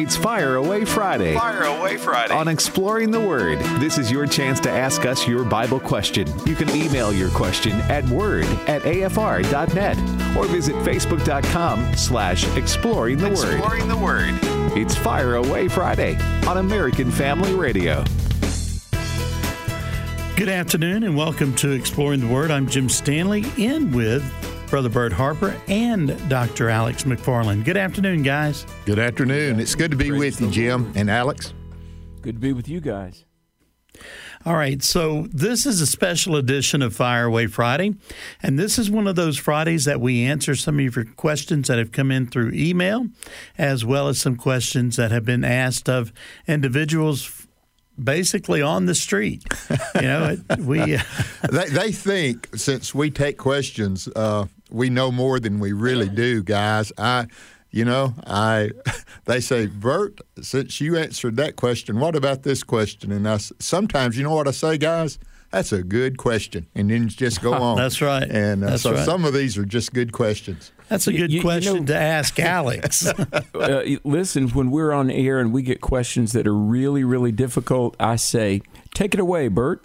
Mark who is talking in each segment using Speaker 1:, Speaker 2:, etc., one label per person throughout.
Speaker 1: It's Fire Away Friday.
Speaker 2: Fire Away Friday.
Speaker 1: On Exploring the Word, this is your chance to ask us your Bible question. You can email your question at word at afr.net or visit facebook.com slash exploring the word.
Speaker 2: Exploring the Word.
Speaker 1: It's Fire Away Friday on American Family Radio.
Speaker 3: Good afternoon and welcome to Exploring the Word. I'm Jim Stanley in with Brother Bert Harper and Dr. Alex McFarland. Good afternoon, guys.
Speaker 4: Good afternoon. It's good to be with you, Jim and Alex.
Speaker 5: Good to be with you guys.
Speaker 3: All right, so this is a special edition of Fire Away Friday, and this is one of those Fridays that we answer some of your questions that have come in through email, as well as some questions that have been asked of individuals basically on the street. You know, it, we
Speaker 4: they, they think since we take questions, uh, we know more than we really do, guys. I, you know, I they say, Bert, since you answered that question, what about this question? And I sometimes, you know what I say, guys. That's a good question, and then just go on.
Speaker 3: That's right.
Speaker 4: And uh,
Speaker 3: That's
Speaker 4: so
Speaker 3: right.
Speaker 4: some of these are just good questions.
Speaker 3: that's a good
Speaker 5: you- you
Speaker 3: question
Speaker 5: know-
Speaker 3: to ask Alex.
Speaker 5: Uh, listen, when we're on air and we get questions that are really, really difficult, I say, take it away, Bert.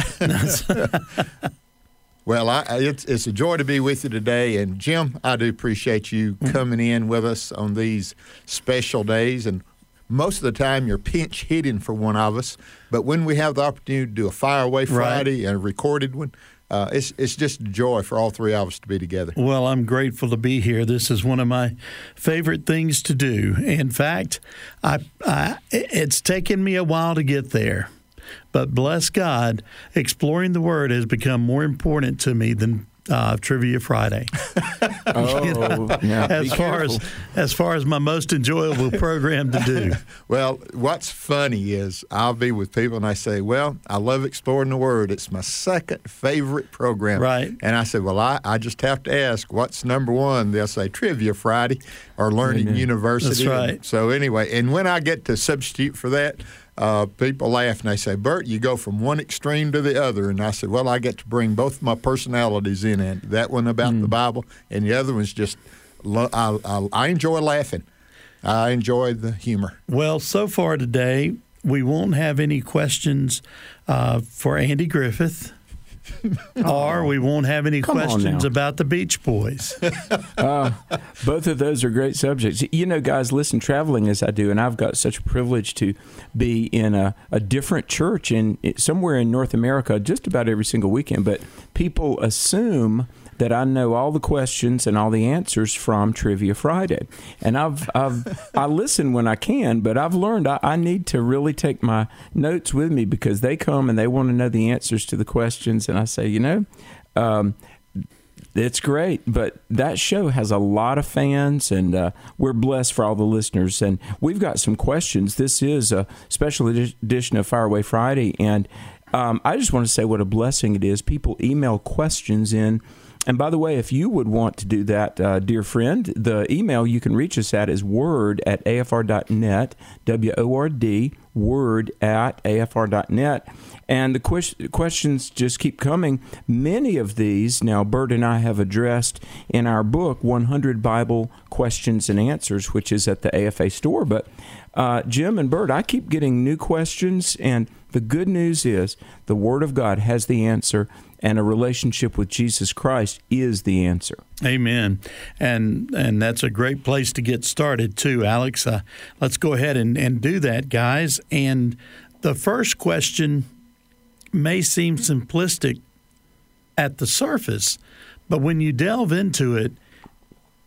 Speaker 4: Well, I, it's it's a joy to be with you today, and Jim, I do appreciate you coming in with us on these special days. And most of the time, you're pinch hitting for one of us, but when we have the opportunity to do a Fire Away Friday and a recorded one, uh, it's it's just a joy for all three of us to be together.
Speaker 3: Well, I'm grateful to be here. This is one of my favorite things to do. In fact, I, I it's taken me a while to get there, but bless God, exploring the Word has become more important to me than uh, Trivia Friday.
Speaker 5: Oh, yeah.
Speaker 3: As
Speaker 5: Be
Speaker 3: far as
Speaker 5: careful.
Speaker 3: as far as my most enjoyable program to do.
Speaker 4: Well, what's funny is I'll be with people and I say, "Well, I love exploring the Word. It's my second favorite program."
Speaker 3: Right.
Speaker 4: And I said, "Well, I, I just have to ask, what's number one?" They'll say Trivia Friday or Learning
Speaker 5: Amen.
Speaker 4: University.
Speaker 3: That's right.
Speaker 4: So anyway, and when I get to substitute for that, uh, people laugh and they say, "Bert, you go from one extreme to the other." And I said, "Well, I get to bring both my personalities in, and that one about
Speaker 3: Hmm.
Speaker 4: the Bible, and the other one's just lo- I, I, I enjoy laughing. I enjoy the humor."
Speaker 3: Well, so far today, we won't have any questions uh, for Andy Griffith. or we won't have any
Speaker 5: Come
Speaker 3: questions about the Beach Boys.
Speaker 5: Uh, both of those are great subjects. You know, guys, listen, traveling as I do, and I've got such a privilege to be in a, a different church in somewhere in North America just about every single weekend. But people assume that I know all the questions and all the answers from Trivia Friday, and I've, I've I listen when I can, but I've learned I, I need to really take my notes with me because they come and they want to know the answers to the questions, and I say, you know. Um, it's great, but that show has a lot of fans, and uh, we're blessed for all the listeners. And we've got some questions. This is a special edition of Fireaway Friday, and um, I just want to say what a blessing it is. People email questions in. And by the way, if you would want to do that, uh, dear friend, the email you can reach us at is word at afr.net, W O R D, word at afr.net. And the ques- questions just keep coming. Many of these, now, Bert and I have addressed in our book, 100 Bible Questions and Answers, which is at the AFA store. But uh, Jim and Bert, I keep getting new questions. And the good news is the Word of God has the answer, and a relationship with Jesus Christ is the answer.
Speaker 3: Amen. And and that's a great place to get started too, Alex. Uh, let's go ahead and, and do that, guys. And the first question may seem simplistic at the surface, but when you delve into it,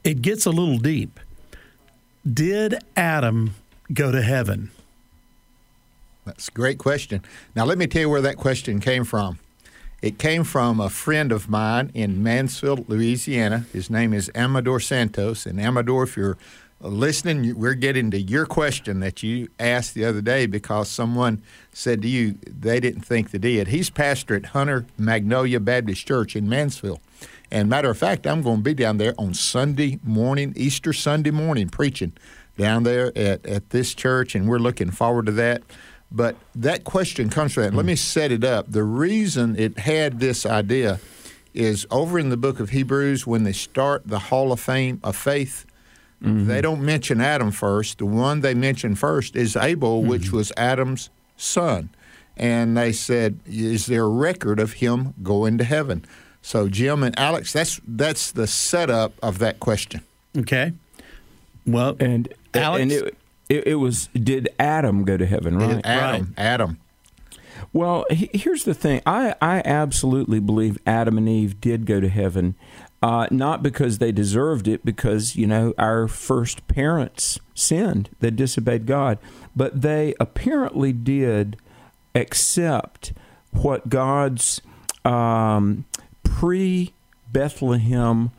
Speaker 3: it gets a little deep. Did Adam go to heaven?
Speaker 4: That's a great question. Now, let me tell you where that question came from. It came from a friend of mine in Mansfield, Louisiana. His name is Amador Santos. And Amador, if you're listening, we're getting to your question that you asked the other day because someone said to you they didn't think they did. He's pastor at Hunter Magnolia Baptist Church in Mansfield. And matter of fact, I'm going to be down there on Sunday morning, Easter Sunday morning, preaching down there at, at this church, and we're looking forward to that. But that question comes from that. Let hmm. me set it up. The reason it had this idea is over in the book of Hebrews when they start the Hall of Fame of Faith. Mm-hmm. They don't mention Adam first. The one they mention first is Abel, mm-hmm. which was Adam's son. And they said, "Is there a record of him going to heaven?" So Jim and Alex, that's that's the setup of that question.
Speaker 3: Okay. Well,
Speaker 5: And
Speaker 3: Alex?
Speaker 5: and it, it, it was did Adam go to heaven, right?
Speaker 4: Adam, Adam.
Speaker 5: Well, he- here's the thing. I, I absolutely believe Adam and Eve did go to heaven, uh, not because they deserved it, because, you know, our first parents sinned, they disobeyed God, but they apparently did accept what God's um, pre Bethlehem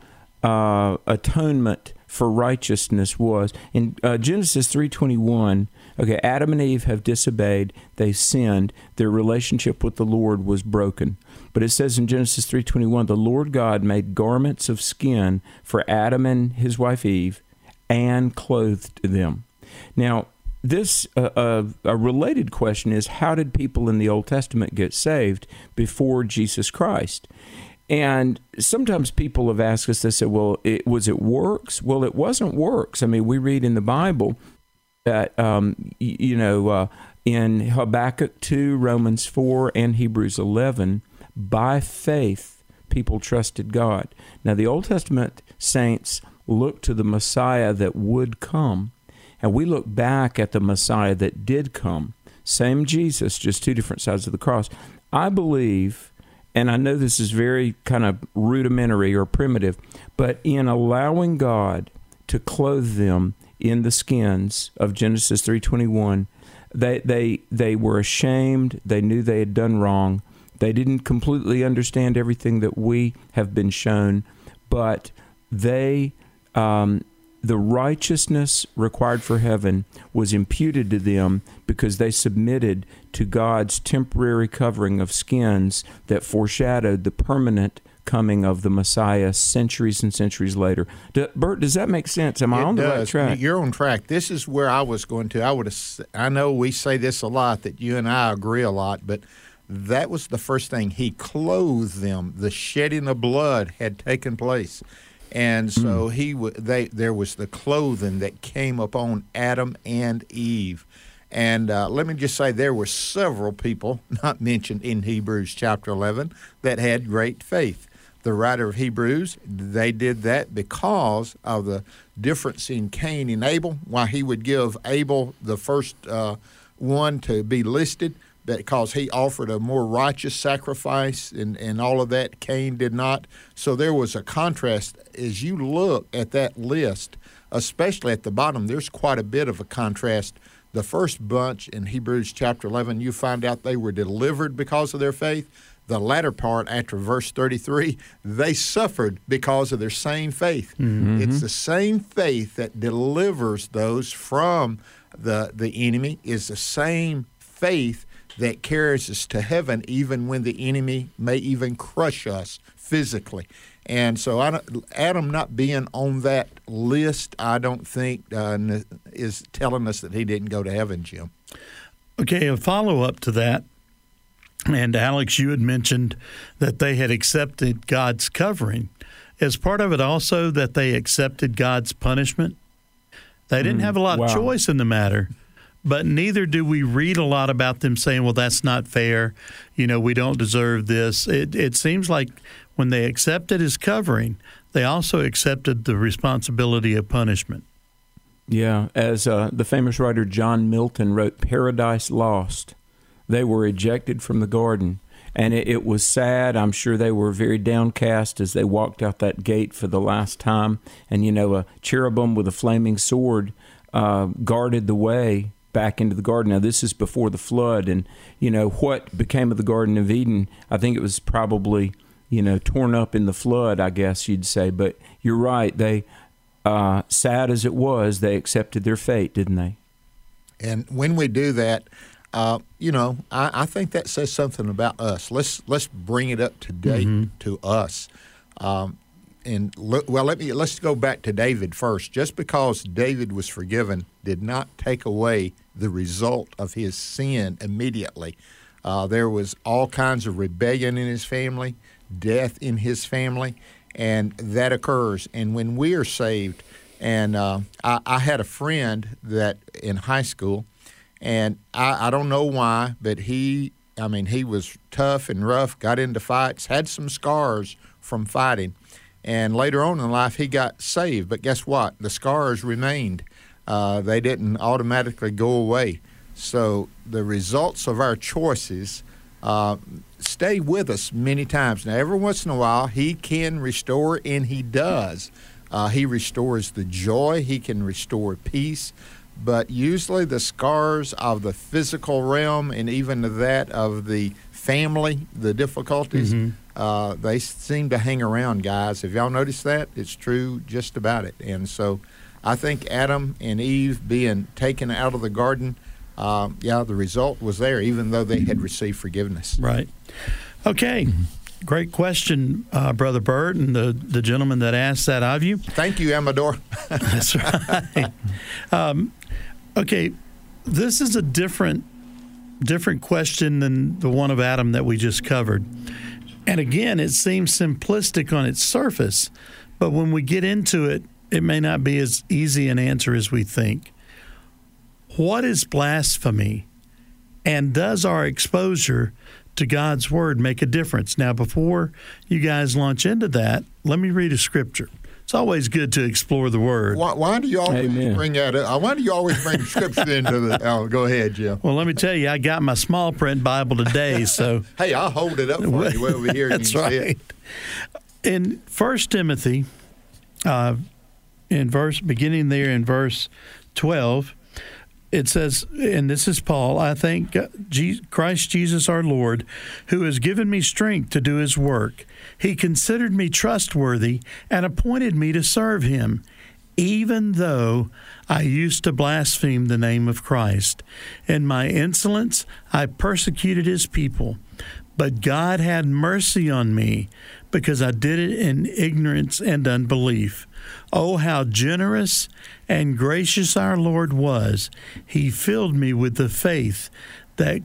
Speaker 5: uh, atonement for righteousness was in uh, Genesis three twenty one. Okay, Adam and Eve have disobeyed; they sinned. Their relationship with the Lord was broken. But it says in Genesis three twenty one, the Lord God made garments of skin for Adam and his wife Eve, and clothed them. Now, this uh, uh, a related question is how did people in the Old Testament get saved before Jesus Christ? And sometimes people have asked us, they said, well, it, was it works? Well, it wasn't works. I mean, we read in the Bible that, um, y- you know, uh, in Habakkuk 2, Romans 4, and Hebrews 11, by faith, people trusted God. Now, the Old Testament saints looked to the Messiah that would come, and we look back at the Messiah that did come. Same Jesus, just two different sides of the cross. I believe and I know this is very kind of rudimentary or primitive, but in allowing God to clothe them in the skins of Genesis 3:21, they they they were ashamed, they knew they had done wrong. They didn't completely understand everything that we have been shown, but they um, the righteousness required for heaven was imputed to them because they submitted to God's temporary covering of skins that foreshadowed the permanent coming of the Messiah centuries and centuries later. D- Bert, does that make sense? Am I
Speaker 4: It
Speaker 5: on the right track?
Speaker 4: You're on track. This is where I was going to. I would I know we say this a lot that you and I agree a lot, but that was the first thing. He clothed them. The shedding of blood had taken place, and so he w- they there was the clothing that came upon Adam and Eve. And uh, let me just say, there were several people not mentioned in Hebrews chapter 11 that had great faith the writer of Hebrews, they did that because of the difference in Cain and Abel. Why he would give Abel the first uh, one to be listed, because he offered a more righteous sacrifice and, and all of that. Cain did not. So there was a contrast. As you look at that list, especially at the bottom, there's quite a bit of a contrast. The first bunch in Hebrews chapter 11, you find out they were delivered because of their faith the latter part after verse 33 they suffered because of their same faith mm-hmm. it's the same faith that delivers those from the the enemy is the same faith that carries us to heaven even when the enemy may even crush us physically and so I don't, adam not being on that list i don't think uh, is telling us that he didn't go to heaven jim
Speaker 3: Okay, a follow up to that. And Alex, you had mentioned that they had accepted God's covering. Is part of it also that they accepted God's punishment? They didn't have a lot
Speaker 5: wow.
Speaker 3: of choice in the matter, but neither do we read a lot about them saying, well, that's not fair. You know, we don't deserve this. It, it seems like when they accepted his covering, they also accepted the responsibility of punishment.
Speaker 5: Yeah, as uh, the famous writer John Milton wrote, Paradise Lost. They were ejected from the garden. And it, it was sad. I'm sure they were very downcast as they walked out that gate for the last time. And, you know, a cherubim with a flaming sword uh, guarded the way back into the garden. Now, this is before the flood. And, you know, what became of the Garden of Eden, I think it was probably, you know, torn up in the flood, I guess you'd say. But you're right. They uh, sad as it was, they accepted their fate, didn't they?
Speaker 4: And when we do that, uh, you know, I, I think that says something about us. Let's let's bring it up to date to us. Um, and look, well, let me let's go back to David first. Just because David was forgiven did not take away the result of his sin immediately. Uh, there was all kinds of rebellion in his family, death in his family, and that occurs. And when we are saved, And uh, I, I had a friend that in high school, and I, I don't know why, but he, I mean, he was tough and rough, got into fights, had some scars from fighting. And later on in life, he got saved. But guess what? The scars remained. Uh, they didn't automatically go away. So the results of our choices uh, stay with us many times. Now, every once in a while, he can restore, and he does. Uh, he restores the joy, he can restore peace, but usually the scars of the physical realm and even that of the family, the difficulties,
Speaker 3: Mm-hmm.
Speaker 4: Uh, they seem to hang around, guys. Have y'all noticed that? It's true just about it. And so I think Adam and Eve being taken out of the garden, uh, yeah, the result was there, even though they had received forgiveness.
Speaker 3: Right. Okay. Great question, uh, Brother Bert, and the, the gentleman that asked that of you.
Speaker 4: Thank you, Amador.
Speaker 3: That's right. um, okay, this is a different different question than the one of Adam that we just covered. And again, it seems simplistic on its surface, but when we get into it, it may not be as easy an answer as we think. What is blasphemy? And does our exposure to God's word make a difference? Now, before you guys launch into that, let me read a scripture. It's always good to explore the word.
Speaker 4: Why, why do you always
Speaker 5: Amen.
Speaker 4: bring that up? Why do you always bring scripture into the? Oh, go ahead, Jim.
Speaker 3: Well, let me tell you, I got my small print Bible today, so
Speaker 4: Hey, I'll hold it up for you over here. and
Speaker 3: that's
Speaker 4: you can see it.
Speaker 3: right. In First Timothy, uh, in verse beginning there in verse twelve, it says, and this is Paul. I thank Christ Jesus our Lord, who has given me strength to do His work. He considered me trustworthy and appointed me to serve Him, even though I used to blaspheme the name of Christ. In my insolence, I persecuted His people. But God had mercy on me because I did it in ignorance and unbelief. Oh, how generous and gracious our Lord was. He filled me with the faith that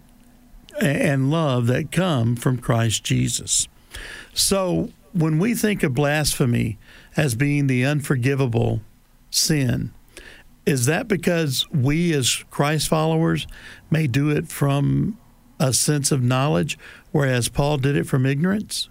Speaker 3: and love that come from Christ Jesus. So, when we think of blasphemy as being the unforgivable sin, is that because we as Christ followers may do it from a sense of knowledge, whereas Paul did it from ignorance?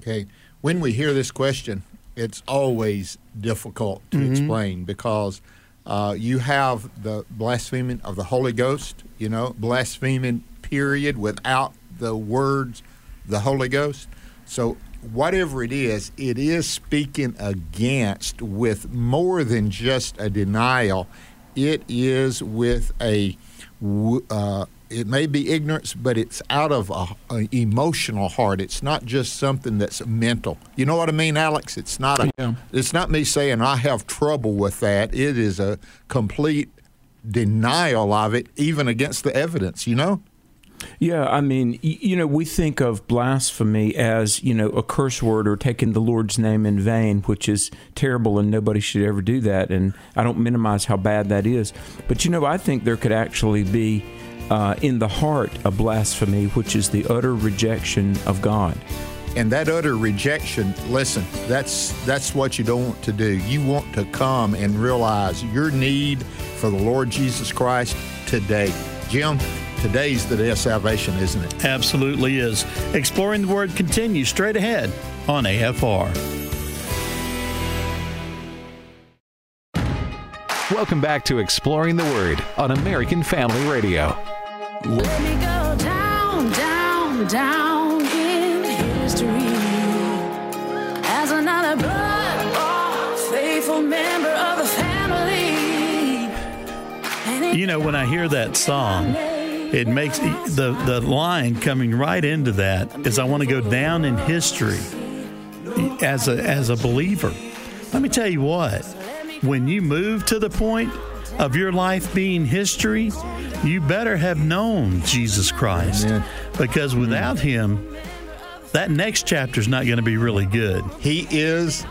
Speaker 4: Okay. When we hear this question, it's always difficult to explain because uh, you have the blaspheming of the Holy Ghost, you know, blaspheming, period, without the words, the Holy Ghost. So, whatever it is, it is speaking against with more than just a denial. It is with a uh, it may be ignorance, but it's out of a, a emotional heart. It's not just something that's mental. You know what I mean, Alex? It's not a.
Speaker 5: Yeah.
Speaker 4: It's not me saying I have trouble with that. It is a complete denial of it, even against the evidence. You know.
Speaker 5: Yeah, I mean, you know, we think of blasphemy as, you know, a curse word or taking the Lord's name in vain, which is terrible and nobody should ever do that. And I don't minimize how bad that is. But, you know, I think there could actually be uh, in the heart a blasphemy, which is the utter rejection of God.
Speaker 4: and that utter rejection listen that's that's what you don't want to do you want to come and realize your need for the lord jesus christ today jim today's the day of salvation isn't it
Speaker 3: Absolutely is. Exploring the Word continues straight ahead on AFR.
Speaker 1: Welcome back to Exploring the Word on American Family Radio.
Speaker 2: Let me go down, down, down in history as another blood faithful member of the family.
Speaker 3: You know, when I hear that song, it makes the, the line coming right into that is I want to go down in history as a, as a believer. Let me tell you what, when you move to the point of your life being history, you better have known Jesus Christ.
Speaker 4: Amen.
Speaker 3: Because without him, that next chapter is not going to be really good.
Speaker 4: he is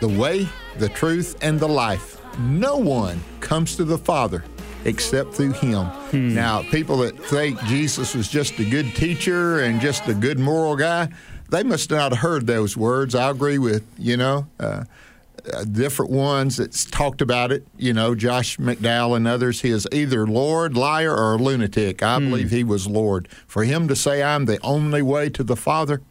Speaker 4: the way the truth and the life no one comes to the father except through him now people that think jesus was just a good teacher and just a good moral guy they must not have heard those words i agree with you know uh, different ones that's talked about it. You know, Josh McDowell and others. He is either Lord, liar, or a lunatic. I believe he was Lord. For him to say, "I'm the only way to the Father,"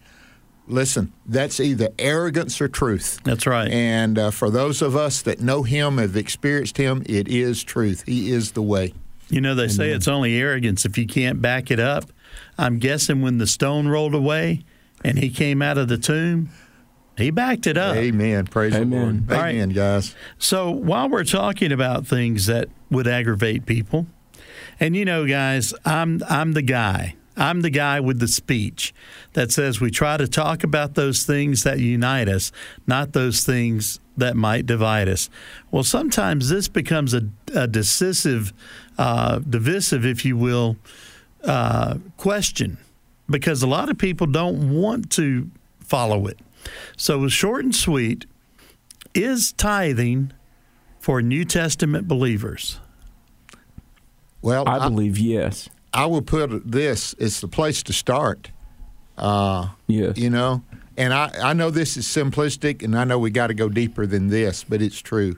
Speaker 4: listen, that's either arrogance or truth.
Speaker 3: That's right.
Speaker 4: And uh, for those of us that know him, have experienced him, it is truth. He is the way.
Speaker 3: You know, they say it's only arrogance if you can't back it up. I'm guessing when the stone rolled away and he came out of the tomb, he backed it up.
Speaker 4: Amen. Praise
Speaker 5: Amen.
Speaker 4: the Lord.
Speaker 3: All right.
Speaker 4: Amen, guys.
Speaker 3: So while we're talking about things that would aggravate people, and you know, guys, I'm I'm the guy. I'm the guy with the speech that says we try to talk about those things that unite us, not those things that might divide us. Well, sometimes this becomes a, a decisive, uh, divisive, if you will, uh, question because a lot of people don't want to follow it. So, it was short and sweet, is tithing for New Testament believers?
Speaker 4: Well,
Speaker 5: I believe yes.
Speaker 4: I will put this: it's the place to start. Uh,
Speaker 5: Yes.
Speaker 4: you know, and I, I know this is simplistic, and I know we got to go deeper than this, but it's true.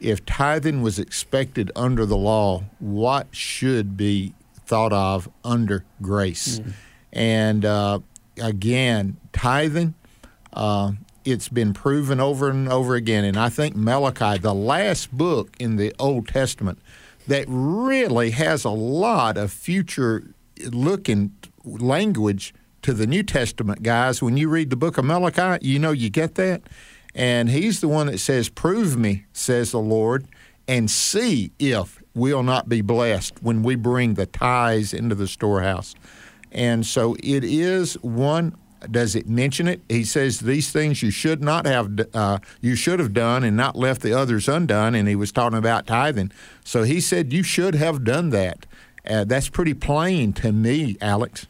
Speaker 4: If tithing was expected under the law, what should be thought of under grace? And uh, again, tithing, uh, it's been proven over and over again. And I think Malachi, the last book in the Old Testament, that really has a lot of future looking language to the New Testament, guys. When you read the book of Malachi, you know you get that. And he's the one that says, Prove me, says the Lord, and see if we'll not be blessed when we bring the tithes into the storehouse. And so it is one. Does it mention it? He says these things you should not have, uh, you should have done, and not left the others undone. And he was talking about tithing. So he said you should have done that. Uh, that's pretty plain to me, Alex.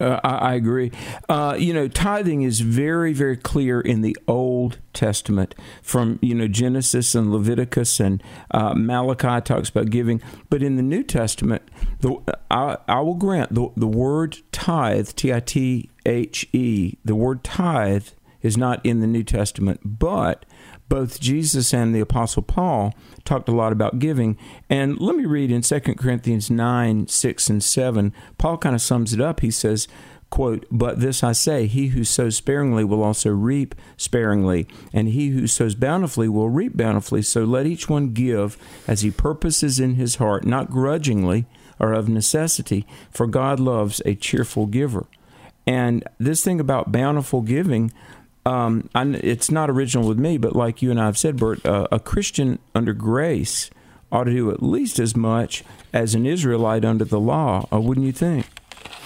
Speaker 5: Uh, I, I agree. Uh, you know, tithing is very, very clear in the Old Testament, from you know Genesis and Leviticus and uh, Malachi talks about giving. But in the New Testament, the I, I will grant the the word tithe, T I T H E, the word tithe is not in the New Testament, but both Jesus and the Apostle Paul talked a lot about giving. And let me read in 2 Corinthians 9, 6, and 7. Paul kind of sums it up. He says, quote, But this I say, he who sows sparingly will also reap sparingly, and he who sows bountifully will reap bountifully. So let each one give as he purposes in his heart, not grudgingly or of necessity, for God loves a cheerful giver. And this thing about bountiful giving, um, I, it's not original with me, but like you and I have said, Bert, uh, a Christian under grace ought to do at least as much as an Israelite under the law. Uh, wouldn't you think?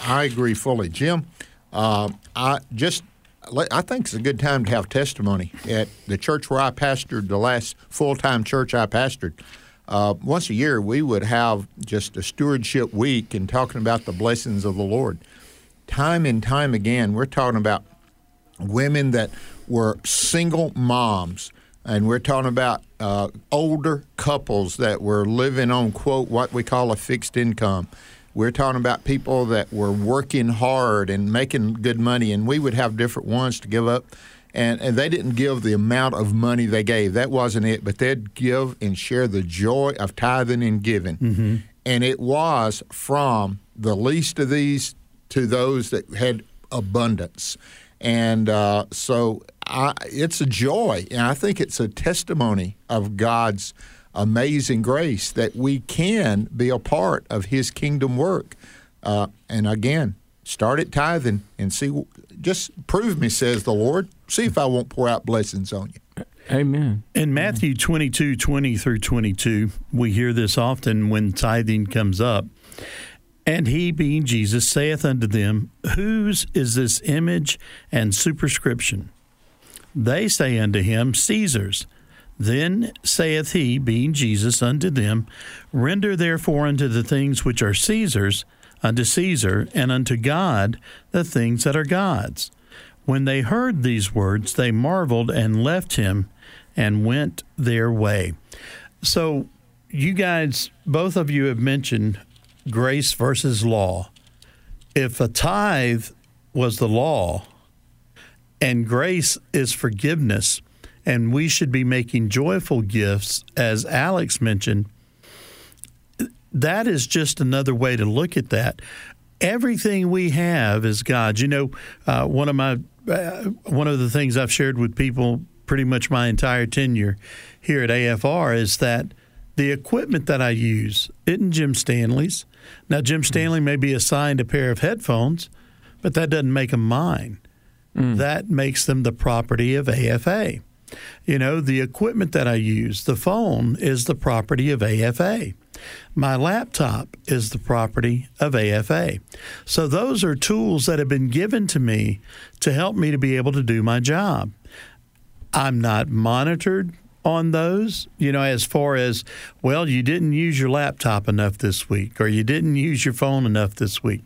Speaker 4: I agree fully, Jim. Uh, I just I think it's a good time to have testimony at the church where I pastored, the last full time church I pastored. Uh, once a year, we would have just a stewardship week and talking about the blessings of the Lord. Time and time again, we're talking about women that were single moms, and we're talking about uh, older couples that were living on quote what we call a fixed income. We're talking about people that were working hard and making good money, and we would have different ones to give up. And, and they didn't give the amount of money they gave. That wasn't it, but they'd give and share the joy of tithing and giving. And it was from the least of these to those that had abundance. And uh, so I, it's a joy, and I think it's a testimony of God's amazing grace that we can be a part of His kingdom work. Uh, and again, start at tithing and see, just prove me, says the Lord. See if I won't pour out blessings on you.
Speaker 5: Amen.
Speaker 3: In Matthew 22, 20 through 22, we hear this often when tithing comes up. And he, being Jesus, saith unto them, Whose is this image and superscription? They say unto him, Caesar's. Then saith he, being Jesus, unto them, Render therefore unto the things which are Caesar's, unto Caesar, and unto God the things that are God's. When they heard these words, they marveled and left him and went their way. So, you guys, both of you have mentioned grace versus law. If a tithe was the law and grace is forgiveness, and we should be making joyful gifts, as Alex mentioned. That is just another way to look at that. Everything we have is God's. You know, uh, one of my uh, one of the things I've shared with people pretty much my entire tenure here at AFR is that the equipment that I use isn't Jim Stanley's. Now, Jim Stanley may be assigned a pair of headphones, but that doesn't make them mine. Mm. That makes them the property of AFA. You know, the equipment that I use, the phone, is the property of AFA. My laptop is the property of AFA. So those are tools that have been given to me to help me to be able to do my job. I'm not monitored on those, you know, as far as, well, you didn't use your laptop enough this week or you didn't use your phone enough this week.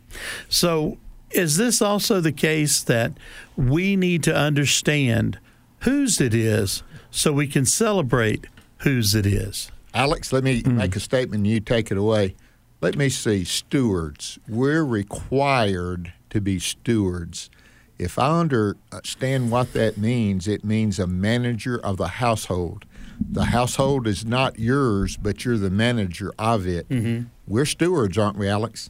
Speaker 3: So, is this also the case that we need to understand whose it is so we can celebrate whose it is?
Speaker 4: Alex, let me mm. make a statement and you take it away. Let me see, stewards. We're required to be stewards. If I understand what that means, it means a manager of the household the household is not yours, but you're the manager of it. Mm-hmm. We're stewards, aren't we, Alex?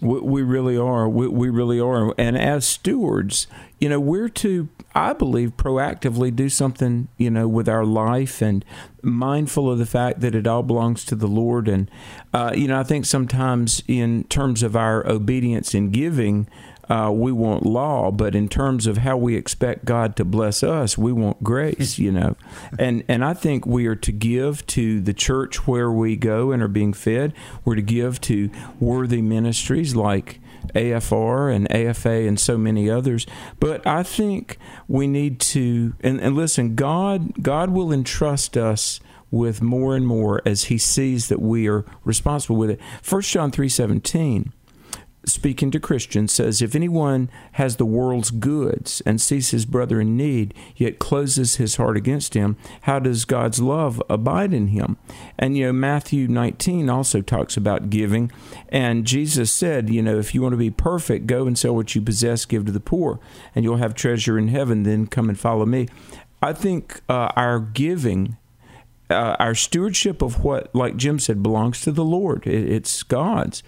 Speaker 5: We, we really are. We, we, really are. And as stewards, you know, we're to, I believe, proactively do something, you know, with our life and mindful of the fact that it all belongs to the Lord. And, uh, you know, I think sometimes in terms of our obedience in giving, uh, we want law, but in terms of how we expect God to bless us, we want grace, you know. And and I think we are to give to the church where we go and are being fed. We're to give to worthy ministries like AFR and AFA and so many others. But I think we need to and, and listen, God God will entrust us with more and more as he sees that we are responsible with it. First John 3:17 speaking to Christians, says, If anyone has the world's goods and sees his brother in need, yet closes his heart against him, how does God's love abide in him? And, you know, Matthew 19 also talks about giving. And Jesus said, you know, if you want to be perfect, go and sell what you possess, give to the poor, and you'll have treasure in heaven. Then come and follow me. I think uh, our giving uh, our stewardship of what, like Jim said, belongs to the Lord. It, it's God's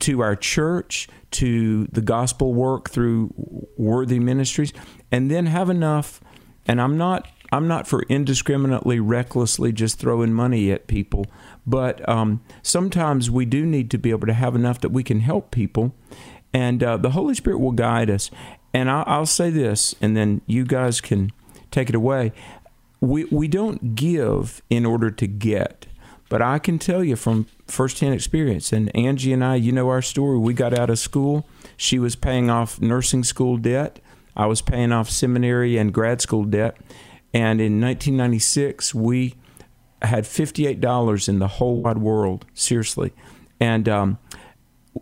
Speaker 5: to our church, to the gospel work through worthy ministries, and then have enough. And I'm not I'm not for indiscriminately, recklessly just throwing money at people, but um, sometimes we do need to be able to have enough that we can help people, and uh, the Holy Spirit will guide us. And I'll, I'll say this, and then you guys can take it away. We we don't give in order to get. But I can tell you from firsthand experience, and Angie and I, you know our story. We got out of school. She was paying off nursing school debt. I was paying off seminary and grad school debt. And in 1996, we had $58 in the whole wide world, seriously. And um,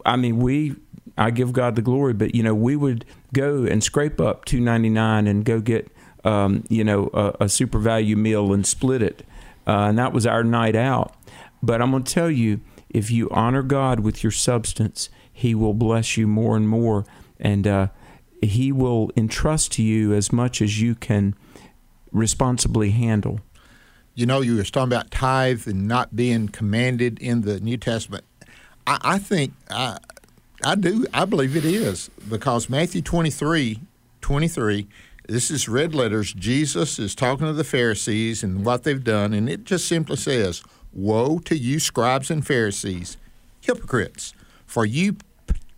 Speaker 5: I mean, we, I give God the glory, but you know, we would go and scrape up 299 and go get, um, you know, a, a super value meal and split it. Uh, and that was our night out. But I'm going to tell you, if you honor God with your substance, He will bless you more and more, and uh, He will entrust to you as much as you can responsibly handle.
Speaker 4: You know, you were talking about tithe and not being commanded in the New Testament. I, I think I, I do. I believe it is because Matthew 23, 23 this is red letters. Jesus is talking to the Pharisees and what they've done, and it just simply says, Woe to you, scribes and Pharisees, hypocrites, for you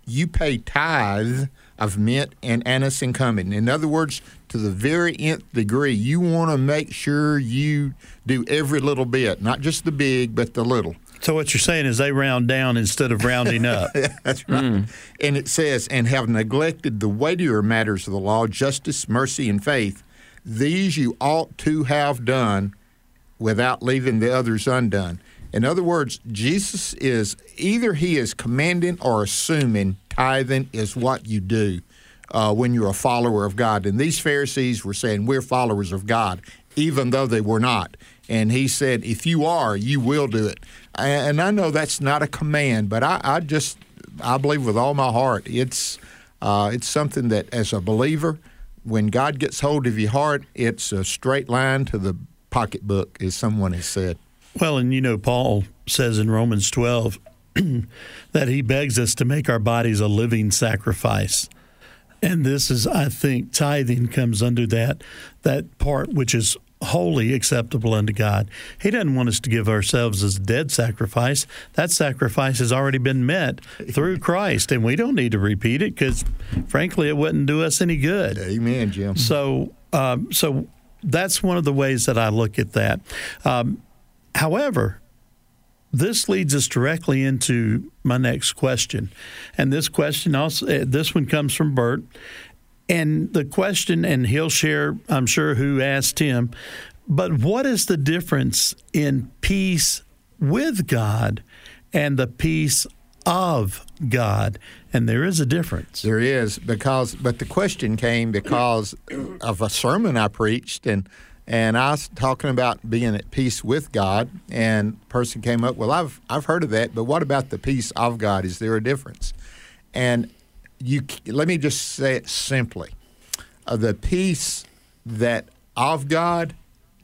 Speaker 4: you pay tithe of mint and anise and cumin. In other words, to the very nth degree, you want to make sure you do every little bit, not just the big, but the little.
Speaker 3: So what you're saying is they round down instead of rounding up.
Speaker 4: That's right. Mm. And it says, and have neglected the weightier matters of the law, justice, mercy, and faith. These you ought to have done without leaving the others undone. In other words, Jesus is either he is commanding or assuming tithing is what you do uh, when you're a follower of God. And these Pharisees were saying, We're followers of God, even though they were not. And he said, If you are, you will do it. And I know that's not a command, but I, I just, I believe with all my heart, it's, uh, it's something that as a believer, when God gets hold of your heart, it's a straight line to the pocketbook, as someone has said.
Speaker 3: Well, and you know, Paul says in Romans 12 that he begs us to make our bodies a living sacrifice. And this is, I think, tithing comes under that that part which is wholly acceptable unto God. He doesn't want us to give ourselves as a dead sacrifice. That sacrifice has already been met through Christ, and we don't need to repeat it because, frankly, it wouldn't do us any good.
Speaker 4: Amen, Jim.
Speaker 3: So, um, so that's one of the ways that I look at that. Um, however, this leads us directly into my next question, and this question also uh, this one comes from Bert, and the question, and he'll share, I'm sure, who asked him, but what is the difference in peace with God and the peace of God? And there is a difference.
Speaker 4: There is because, but the question came because of a sermon I preached, and and I was talking about being at peace with God, and person came up, well, I've I've heard of that, but what about the peace of God? Is there a difference? And you let me just say it simply: uh, the peace that of God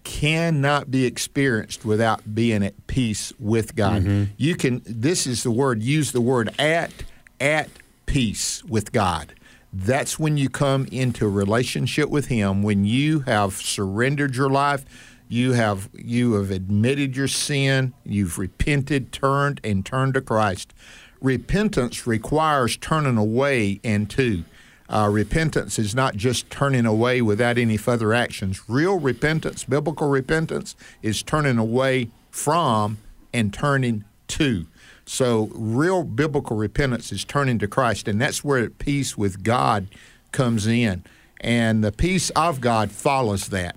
Speaker 4: cannot be experienced without being at peace with God.
Speaker 3: Mm-hmm.
Speaker 4: You can. This is the word. Use the word at at peace with God. That's when you come into a relationship with Him. When you have surrendered your life, you have you have admitted your sin, you've repented, turned, and turned to Christ. Repentance requires turning away and to. Uh, repentance is not just turning away without any further actions. Real repentance, biblical repentance, is turning away from and turning to. So, real biblical repentance is turning to Christ, and that's where peace with God comes in. And the peace of God follows that.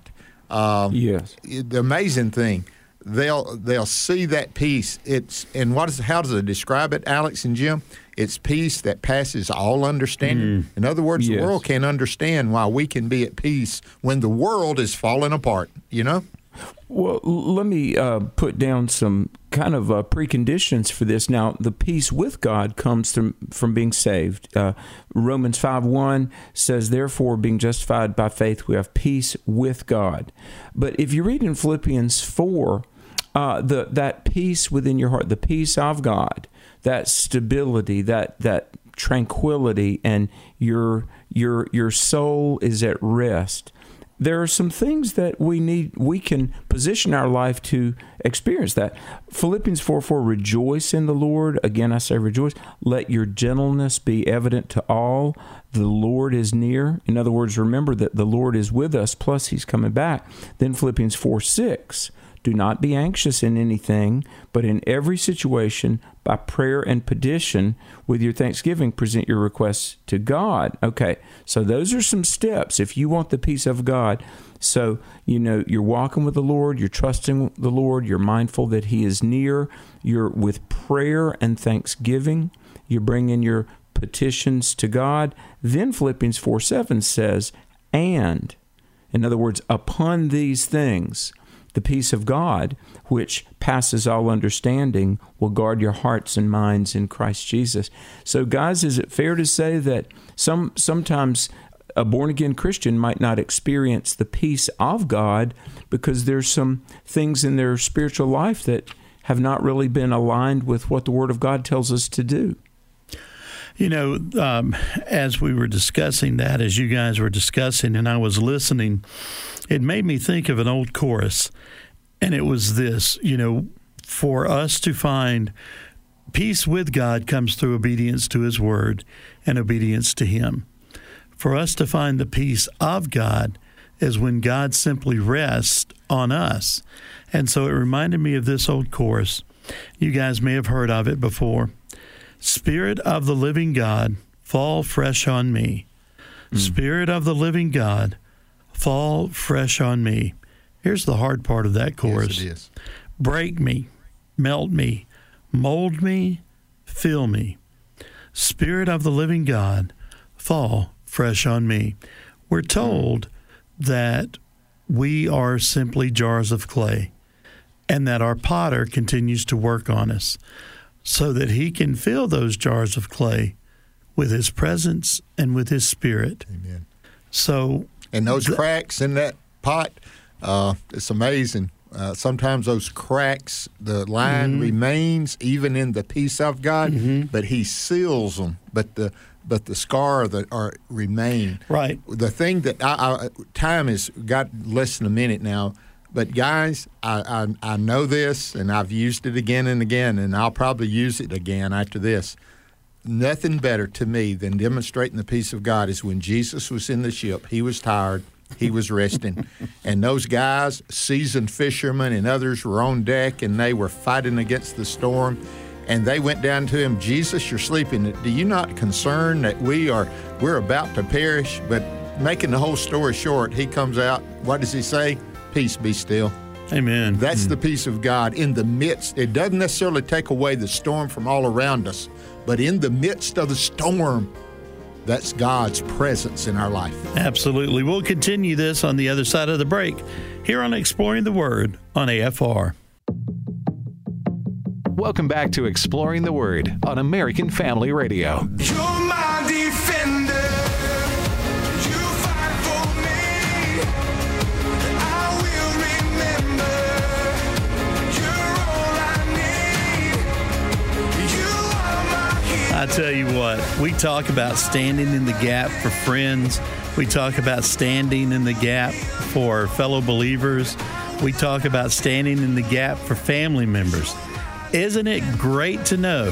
Speaker 4: Um,
Speaker 5: Yes.
Speaker 4: the amazing thing they'll they'll see that peace it's and what is how does it describe it alex and jim it's peace that passes all understanding in other words
Speaker 5: Yes.
Speaker 4: the world can't understand why we can be at peace when the world is falling apart you know
Speaker 5: Well, let me uh, put down some kind of uh, preconditions for this. Now, the peace with God comes from, from being saved. Uh, Romans 5 1 says, Therefore, being justified by faith, we have peace with God. But if you read in Philippians 4, uh, the, that peace within your heart, the peace of God, that stability, that, that tranquility, and your, your, your soul is at rest. There are some things that we need we can position our life to experience that. Philippians 4 4 rejoice in the lord. Again i say rejoice. Let your gentleness be evident to all. The lord is near. In other words remember that the lord is with us plus he's coming back. Then philippians 4 6 do not be anxious in anything, but in every situation, by prayer and petition, with your thanksgiving, present your requests to God. Okay, so those are some steps if you want the peace of God. So, you know, you're walking with the Lord, you're trusting the Lord, you're mindful that He is near, you're with prayer and thanksgiving, you're bringing your petitions to God. Then Philippians 4 7 says, and, in other words, upon these things, the peace of God, which passes all understanding, will guard your hearts and minds in Christ Jesus. So, guys, is it fair to say that some sometimes a born again Christian might not experience the peace of God because there's some things in their spiritual life that have not really been aligned with what the Word of God tells us to do?
Speaker 3: You know, um, as we were discussing that, as you guys were discussing, and I was listening, it made me think of an old chorus. And it was this you know, for us to find peace with God comes through obedience to His Word and obedience to Him. For us to find the peace of God is when God simply rests on us. And so it reminded me of this old chorus. You guys may have heard of it before. Spirit of the living God, fall fresh on me. Hmm. Spirit of the living God, fall fresh on me. Here's the hard part of that chorus
Speaker 4: yes
Speaker 3: break me, melt me, mold me, fill me. Spirit of the living God, fall fresh on me. We're hmm. told that we are simply jars of clay and that our potter continues to work on us so that he can fill those jars of clay with his presence and with his spirit.
Speaker 4: amen
Speaker 3: So
Speaker 4: And those cracks in that pot, uh, it's amazing. Uh, sometimes those cracks, the line
Speaker 3: Mm-hmm.
Speaker 4: remains even in the peace of God, but He seals them. But the but the scar that are remain.
Speaker 3: Right.
Speaker 4: The thing that I, I time has got less than a minute now. But guys, I, I I know this, and I've used it again and again, and I'll probably use it again after this nothing better to me than demonstrating the peace of God is when Jesus was in the ship. He was tired. He was resting. and those guys, seasoned fishermen and others, were on deck and they were fighting against the storm. And they went down to him, Jesus, you're sleeping. Do you not concern that we are we're about to perish? But making the whole story short, he comes out. What does he say? Peace be still.
Speaker 3: Amen.
Speaker 4: That's hmm. the peace of God in the midst. It doesn't necessarily take away the storm from all around us, but in the midst of the storm, that's God's presence in our life.
Speaker 3: Absolutely. We'll continue this on the other side of the break here on Exploring the Word on AFR.
Speaker 1: Welcome back to Exploring the Word on American Family Radio.
Speaker 6: You're my defender. I
Speaker 3: tell you what, we talk about standing in the gap for friends. We talk about standing in the gap for fellow believers. We talk about standing in the gap for family members. Isn't it great to know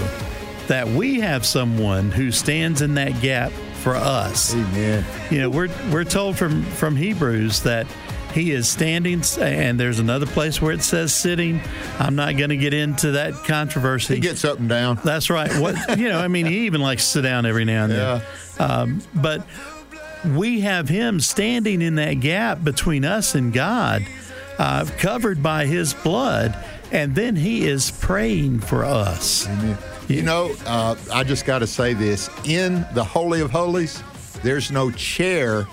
Speaker 3: that we have someone who stands in that gap for us?
Speaker 4: Amen.
Speaker 3: You know, we're we're told from from Hebrews that he is standing, and there's another place where it says sitting. I'm not going to get into that controversy.
Speaker 4: He gets up and down.
Speaker 3: That's right. What you know, I mean, he even likes to sit down every now and then. Um, but we have him standing in that gap between us and God, uh, covered by His blood, and then He is praying for us.
Speaker 4: Amen. You know, uh, I just got to say this. In the Holy of Holies, there's no chair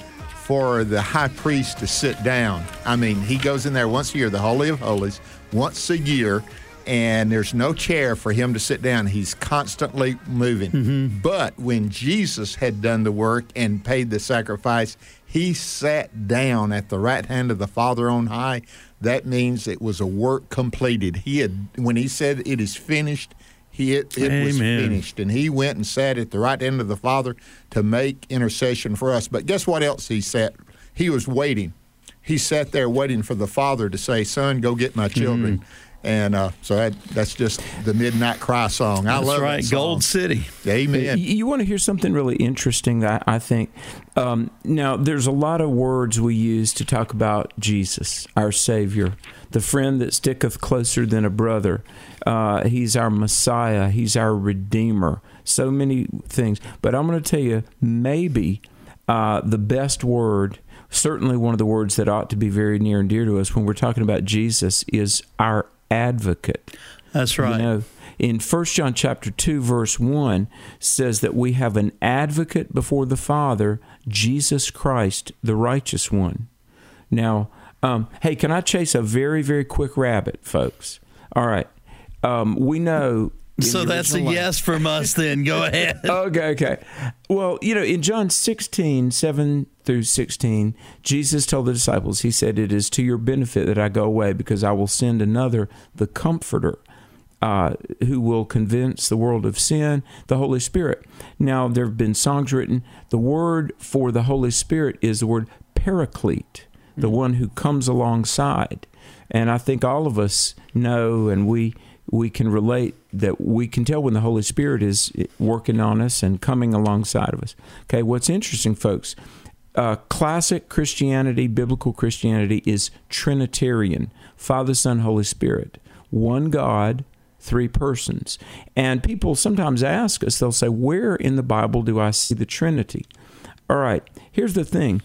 Speaker 4: for the high priest to sit down. I mean, he goes in there once a year, the Holy of Holies, once a year, and there's no chair for him to sit down. He's constantly moving. Mm-hmm. But when Jesus had done the work and paid the sacrifice, he sat down at the right hand of the Father on high. That means it was a work completed. He had when he said it is finished, he it, it was finished, and he went and sat at the right hand of the Father to make intercession for us. But guess what else he sat? He was waiting. He sat there waiting for the Father to say, "Son, go get my hmm. children." And uh, so that, that's just the midnight cry song. I
Speaker 3: That's
Speaker 4: love
Speaker 3: right,
Speaker 4: that song.
Speaker 3: Gold City.
Speaker 4: Amen.
Speaker 5: You, you want to hear something really interesting? I, I think. Um, now, there's a lot of words we use to talk about Jesus, our Savior, the friend that sticketh closer than a brother. Uh, he's our Messiah. He's our Redeemer. So many things. But I'm going to tell you, maybe uh, the best word, certainly one of the words that ought to be very near and dear to us when we're talking about Jesus, is our advocate.
Speaker 3: That's right.
Speaker 5: You know, in 1 John chapter 2 verse 1 says that we have an advocate before the Father, Jesus Christ, the righteous one. Now, um, hey, can I chase a very very quick rabbit, folks? All right. Um, we know
Speaker 3: so that's a yes from us. Then go ahead.
Speaker 5: okay, okay. Well, you know, in John 16, 7 through 16, Jesus told the disciples, He said, It is to your benefit that I go away because I will send another, the Comforter, uh, who will convince the world of sin, the Holy Spirit. Now, there have been songs written. The word for the Holy Spirit is the word paraclete, the one who comes alongside. And I think all of us know and we we can relate that we can tell when the Holy Spirit is working on us and coming alongside of us. Okay, what's interesting, folks, uh, classic Christianity, biblical Christianity, is Trinitarian Father, Son, Holy Spirit. One God, three persons. And people sometimes ask us, they'll say, Where in the Bible do I see the Trinity? All right, here's the thing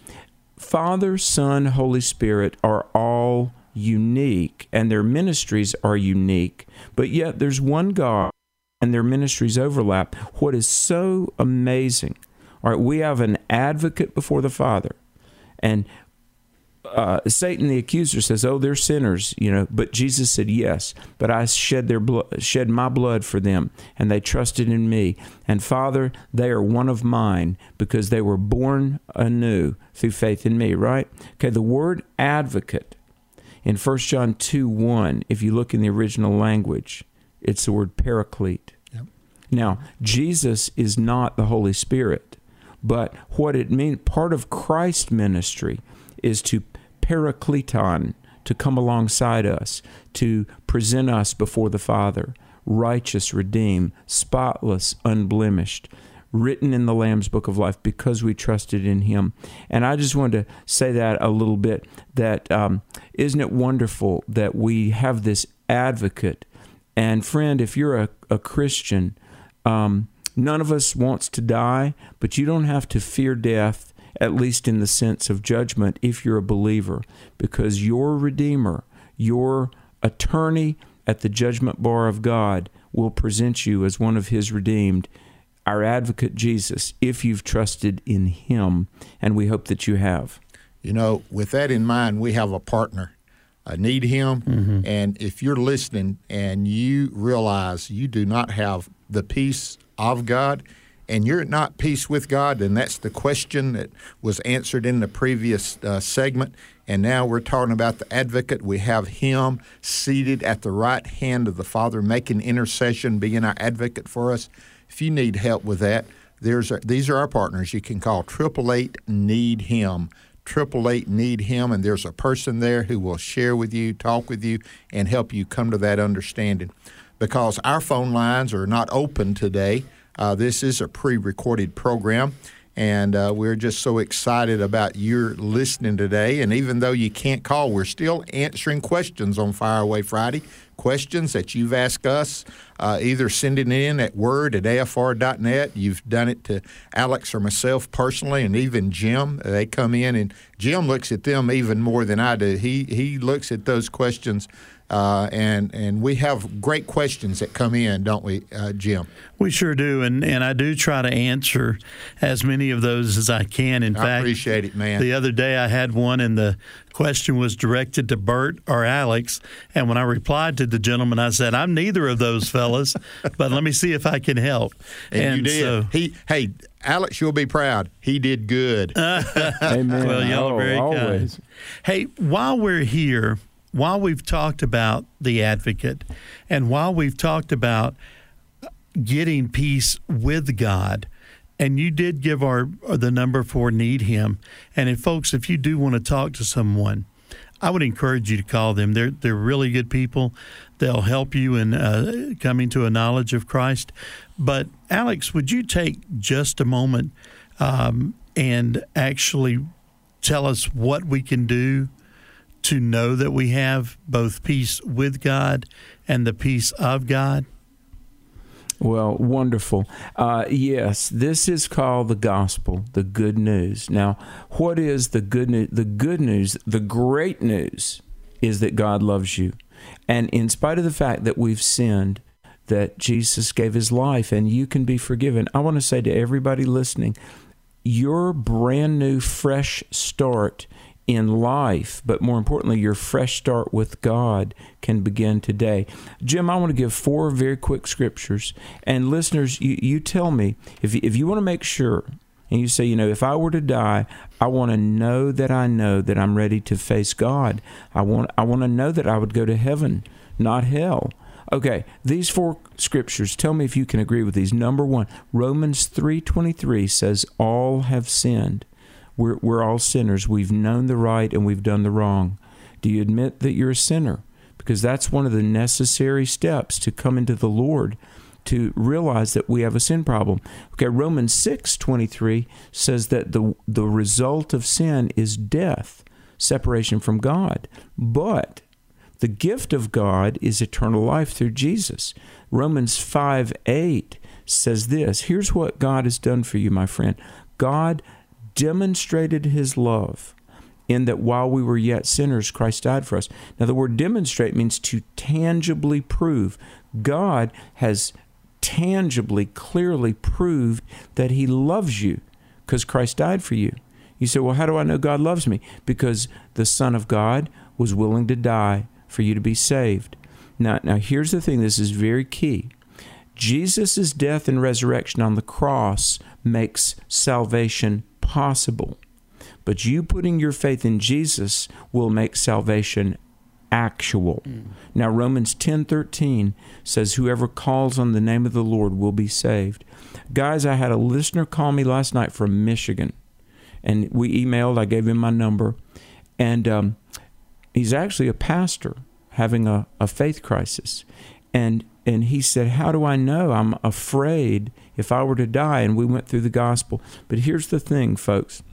Speaker 5: Father, Son, Holy Spirit are all unique and their ministries are unique, but yet there's one God and their ministries overlap. What is so amazing, all right, we have an advocate before the Father, and uh, Satan, the accuser, says, "Oh, they're sinners," you know. But Jesus said, "Yes, but I shed their blood, shed my blood for them, and they trusted in me. And Father, they are one of mine because they were born anew through faith in me." Right? Okay. The word advocate in 1 John two one, if you look in the original language, it's the word paraclete. Now, Jesus is not the Holy Spirit, but what it means, part of Christ's ministry is to parakleton, to come alongside us, to present us before the Father, righteous, redeemed, spotless, unblemished, written in the Lamb's Book of Life because we trusted in Him. And I just wanted to say that a little bit. That um, not it wonderful that we have this advocate? And friend, if you're a, a Christian, um, none of us wants to die, but you don't have to fear death, at least in the sense of judgment, if you're a believer, because your Redeemer, your attorney at the judgment bar of God, will present you as one of His redeemed, our advocate Jesus, if you've trusted in Him, and we hope that you have.
Speaker 4: You know, with that in mind, we have a partner. I need him. And if you're listening and you realize you do not have the peace of God and you're not peace with God, then that's the question that was answered in the previous uh, segment. And now we're talking about the advocate. We have him seated at the right hand of the Father, making intercession, being our advocate for us. If you need help with that, there's a, these are our partners. You can call triple eight need him. Triple eight need him, and there's a person there who will share with you, talk with you, and help you come to that understanding. Because our phone lines are not open today. Uh, this is a pre-recorded program, and uh, we're just so excited about your listening today. And even though you can't call, we're still answering questions on Fire Away Friday. Questions that you've asked us, uh, either sending in at word at afr.net. You've done it to Alex or myself personally, and even Jim. They come in, and Jim looks at them even more than I do. He he looks at those questions, uh, and and we have great questions that come in, don't we, uh, Jim?
Speaker 3: We sure do, and and I do try to answer as many of those as I can. In
Speaker 4: I
Speaker 3: fact,
Speaker 4: appreciate it, man.
Speaker 3: The other day I had one, and the question was directed to Bert or Alex. And when I replied to the gentleman, I said, "I'm neither of those fellas, but let me see if I can help."
Speaker 4: And, you did.
Speaker 3: so,
Speaker 4: he hey, Alex, you'll be proud. He did good.
Speaker 5: Amen.
Speaker 3: well, y'all are very
Speaker 5: always.
Speaker 3: kind. Hey, while we're here, while we've talked about the advocate, and while we've talked about getting peace with God, and you did give our the number for need him. And if folks, if you do want to talk to someone, I would encourage you to call them. They're they're really good people. They'll help you in uh, coming to a knowledge of Christ. But Alex, would you take just a moment um, and actually tell us what we can do to know that we have both peace with God and the peace of God?
Speaker 5: Well, wonderful. Uh, yes, this is called the gospel, the good news. Now, what is the good news? The good news, the great news, is that God loves you. And in spite of the fact that we've sinned, that Jesus gave his life and you can be forgiven, I want to say to everybody listening, your brand new, fresh start in life, but more importantly, your fresh start with God can begin today. Jim, I want to give four very quick scriptures. And listeners, you, you tell me if, you- if you want to make sure, and you say, you know, if I were to die, I want to know that I know that I'm ready to face God. I want, I want to know that I would go to heaven, not hell. Okay, these four scriptures, tell me if you can agree with these. Number one, Romans 3.23 says, all have sinned. We're, we're all sinners. We've known the right and we've done the wrong. Do you admit that you're a sinner? Because that's one of the necessary steps to come into the Lord to realize that we have a sin problem. Okay, Romans 6:23 says that the the result of sin is death, separation from God. But the gift of God is eternal life through Jesus. Romans 5 8 says this Here's what God has done for you, my friend. God demonstrated his love in that while we were yet sinners, Christ died for us. Now, the word demonstrate means to tangibly prove. God has tangibly, clearly proved that he loves you because Christ died for you. You say, well, how do I know God loves me? Because the Son of God was willing to die for you to be saved. Now, now here's the thing this is very key. Jesus' death and resurrection on the cross makes salvation possible. But you putting your faith in Jesus will make salvation actual. Now Romans 10:13 says whoever calls on the name of the Lord will be saved. Guys, I had a listener call me last night from Michigan and we emailed, I gave him my number and um, he's actually a pastor having a, a faith crisis. And and he said, How do I know? I'm afraid if I were to die. And we went through the gospel. But here's the thing, folks.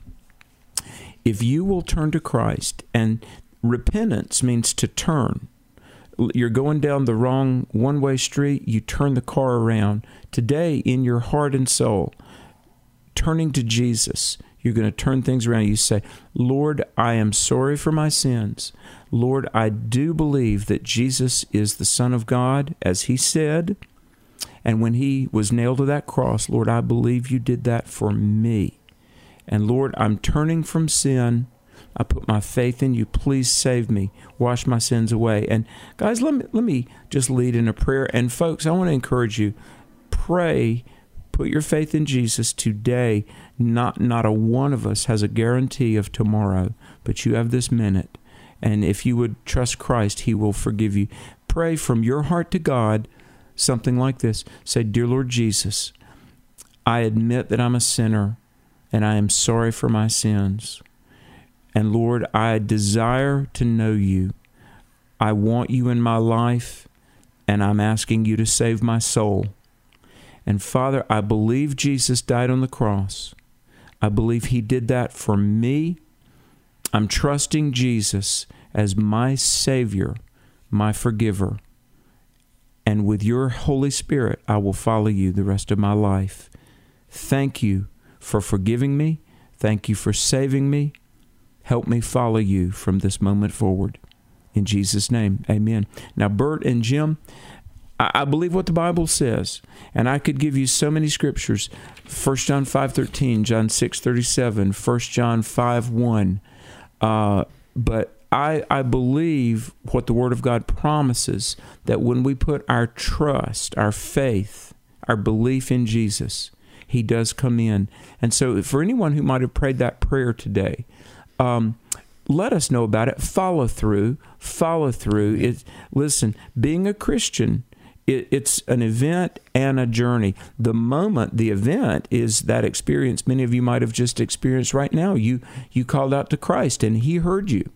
Speaker 5: If you will turn to Christ, and repentance means to turn. You're going down the wrong one way street, you turn the car around. Today, in your heart and soul, turning to Jesus, you're going to turn things around. You say, Lord, I am sorry for my sins. Lord, I do believe that Jesus is the Son of God, as He said. And when He was nailed to that cross, Lord, I believe you did that for me. And Lord, I'm turning from sin. I put my faith in you. Please save me. Wash my sins away. And guys, let me let me just lead in a prayer. And folks, I want to encourage you. Pray. Put your faith in Jesus today. Not not a one of us has a guarantee of tomorrow, but you have this minute. And if you would trust Christ, He will forgive you. Pray from your heart to God something like this. Say, Dear Lord Jesus, I admit that I'm a sinner and I am sorry for my sins. And Lord, I desire to know you. I want you in my life, and I'm asking you to save my soul. And Father, I believe Jesus died on the cross. I believe he did that for me. I'm trusting Jesus as my Savior, my forgiver. And with your Holy Spirit, I will follow you the rest of my life. Thank you for forgiving me. Thank you for saving me. Help me follow you from this moment forward. In Jesus' name, amen. Now, Bert and Jim, I believe what the Bible says, and I could give you so many scriptures. 1 John 5.13, John 6.37, 1 John 5.1. Uh, but I, I believe what the Word of God promises, that when we put our trust, our faith, our belief in Jesus, He does come in. And so for anyone who might have prayed that prayer today, um, let us know about it. Follow through. Follow through. It, listen, being a Christian, it, it's an event and a journey. The moment, the event is that experience many of you might have just experienced right now. You you called out to Christ and He heard you.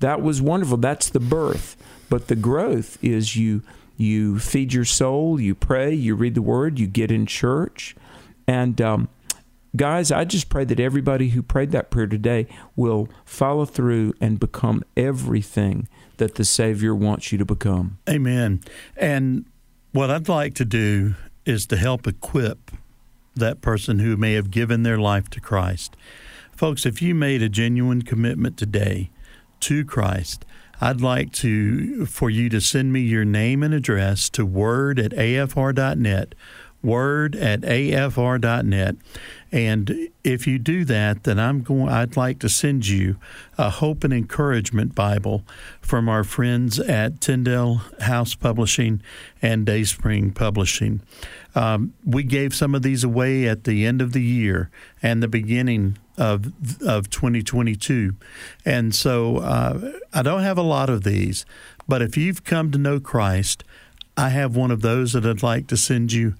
Speaker 5: That was wonderful. That's the birth. But the growth is you you feed your soul, you pray, you read the Word, you get in church, and um, guys, I just pray that everybody who prayed that prayer today will follow through and become everything that the Savior wants you to become.
Speaker 3: Amen. And what I'd like to do is to help equip that person who may have given their life to Christ. Folks, if you made a genuine commitment today to Christ, I'd like to for you to send me your name and address to word at afr.net word at afr.net and if you do that then i'm going i'd like to send you a hope and encouragement bible from our friends at tyndale house publishing and dayspring publishing. Um, we gave some of these away at the end of the year and the beginning of of 2022 and so uh, i don't have a lot of these but if you've come to know christ I have one of those that I'd like to send you,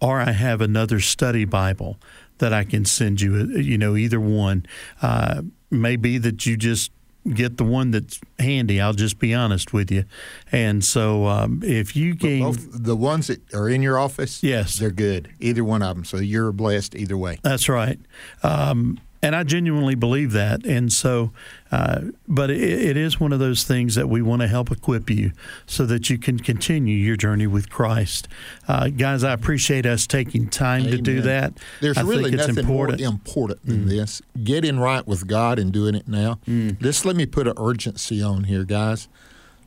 Speaker 3: or I have another study Bible that I can send you. You know, either one. Uh, maybe that you just get the one that's handy. I'll just be honest with you. And so, um, if you gain,
Speaker 4: both the ones that are in your office,
Speaker 3: Yes.
Speaker 4: they're good. Either one of them. So you're blessed either way.
Speaker 3: That's right. Um, and I genuinely believe that. And so, uh, but it, it is one of those things that we want to help equip you so that you can continue your journey with Christ. Uh, guys, I appreciate us taking time to do that.
Speaker 4: There's
Speaker 3: I
Speaker 4: really
Speaker 3: think it's
Speaker 4: nothing
Speaker 3: important. Mm.
Speaker 4: more important than this. Getting right with God and doing it now. Just let me put an urgency on here, guys.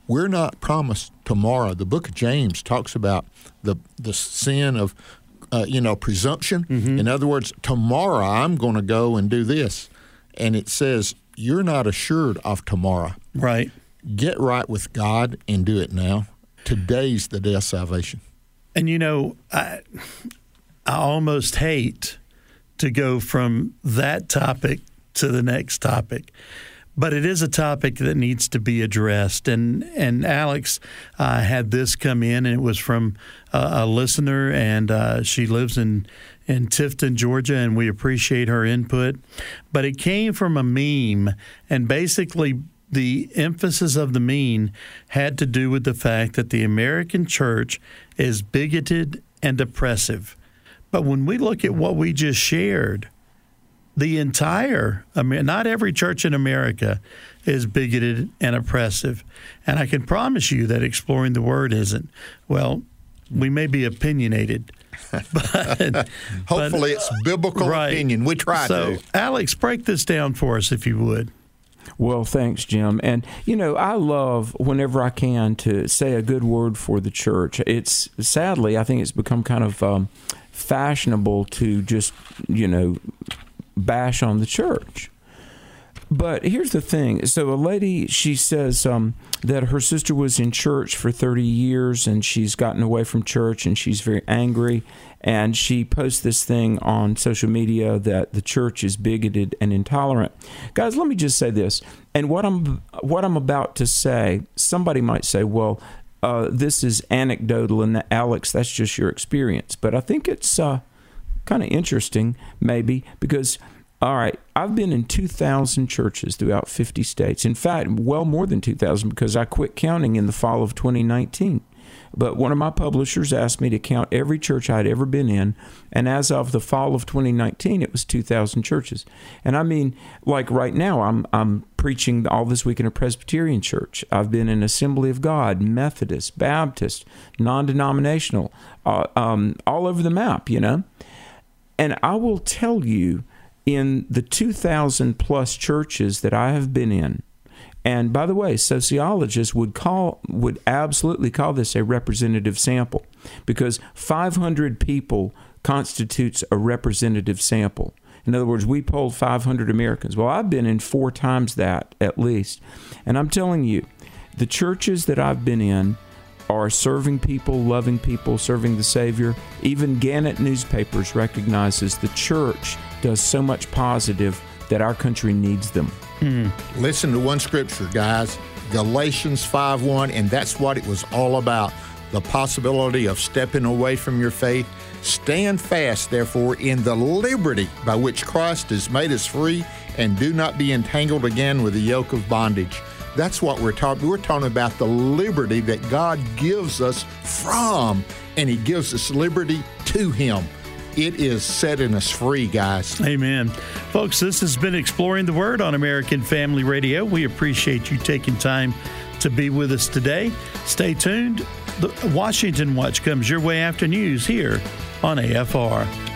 Speaker 4: We're not promised tomorrow. The book of James talks about the the sin of uh, you know presumption.
Speaker 3: Mm-hmm.
Speaker 4: In other words, tomorrow I'm going to go and do this. and it says, You're not assured of tomorrow.
Speaker 3: Right.
Speaker 4: Get right with God and do it now. Today's the day of salvation.
Speaker 3: And you know, I I almost hate to go from that topic to the next topic. But it is a topic that needs to be addressed, and and Alex uh, had this come in, and it was from a listener, and uh, she lives in in Tifton, Georgia, and we appreciate her input. But it came from a meme, and basically the emphasis of the meme had to do with the fact that the American church is bigoted and oppressive. But when we look at what we just shared, the entire, I mean, not every church in America is bigoted and oppressive. And I can promise you that exploring the word isn't. Well, we may be opinionated, but
Speaker 4: Hopefully, it's biblical
Speaker 3: right.
Speaker 4: opinion. We try
Speaker 3: so,
Speaker 4: to.
Speaker 3: Alex, break this down for us if you would.
Speaker 5: Well, thanks, Jim. And you know, I love whenever I can to say a good word for the church. It's sadly, I think it's become kind of um, fashionable to just you know bash on the church. But here's the thing. So a lady, she says um, that her sister was in church for 30 years and she's gotten away from church and she's very angry. And she posts this thing on social media that the church is bigoted and intolerant. Guys, let me just say this. And what I'm what I'm about to say, somebody might say, well, uh, this is anecdotal, and Alex, that's just your experience. But I think it's uh, kind of interesting, maybe, because, all right, I've been in 2,000 churches throughout 50 states. In fact, well more than 2,000 because I quit counting in the fall of 2019. But one of my publishers asked me to count every church I'd ever been in, and as of the fall of 2019, it was 2,000 churches. And I mean, like right now, I'm I'm preaching all this week in a Presbyterian church. I've been in Assembly of God, Methodist, Baptist, non-denominational, uh, um, all over the map, you know. And I will tell you, in the 2,000 plus churches that I have been in, and by the way, sociologists would call would absolutely call this a representative sample because 500 people constitutes a representative sample. In other words, we polled 500 Americans. Well, I've been in four times that at least. And I'm telling you, the churches that I've been in are serving people, loving people, serving the Savior. Even Gannett newspapers recognizes the church does so much positive that our country needs them. Hmm.
Speaker 4: Listen to one scripture, guys. Galatians 5:1, and that's what it was all about. The possibility of stepping away from your faith. Stand fast, therefore, in the liberty by which Christ has made us free, and do not be entangled again with the yoke of bondage. That's what we're talking. We're talking about the liberty that God gives us from, and He gives us liberty to Him. It is setting us free, guys.
Speaker 3: Amen. Folks, this has been Exploring the Word on American Family Radio. We appreciate you taking time to be with us today. Stay tuned. The Washington Watch comes your way after news here on AFR.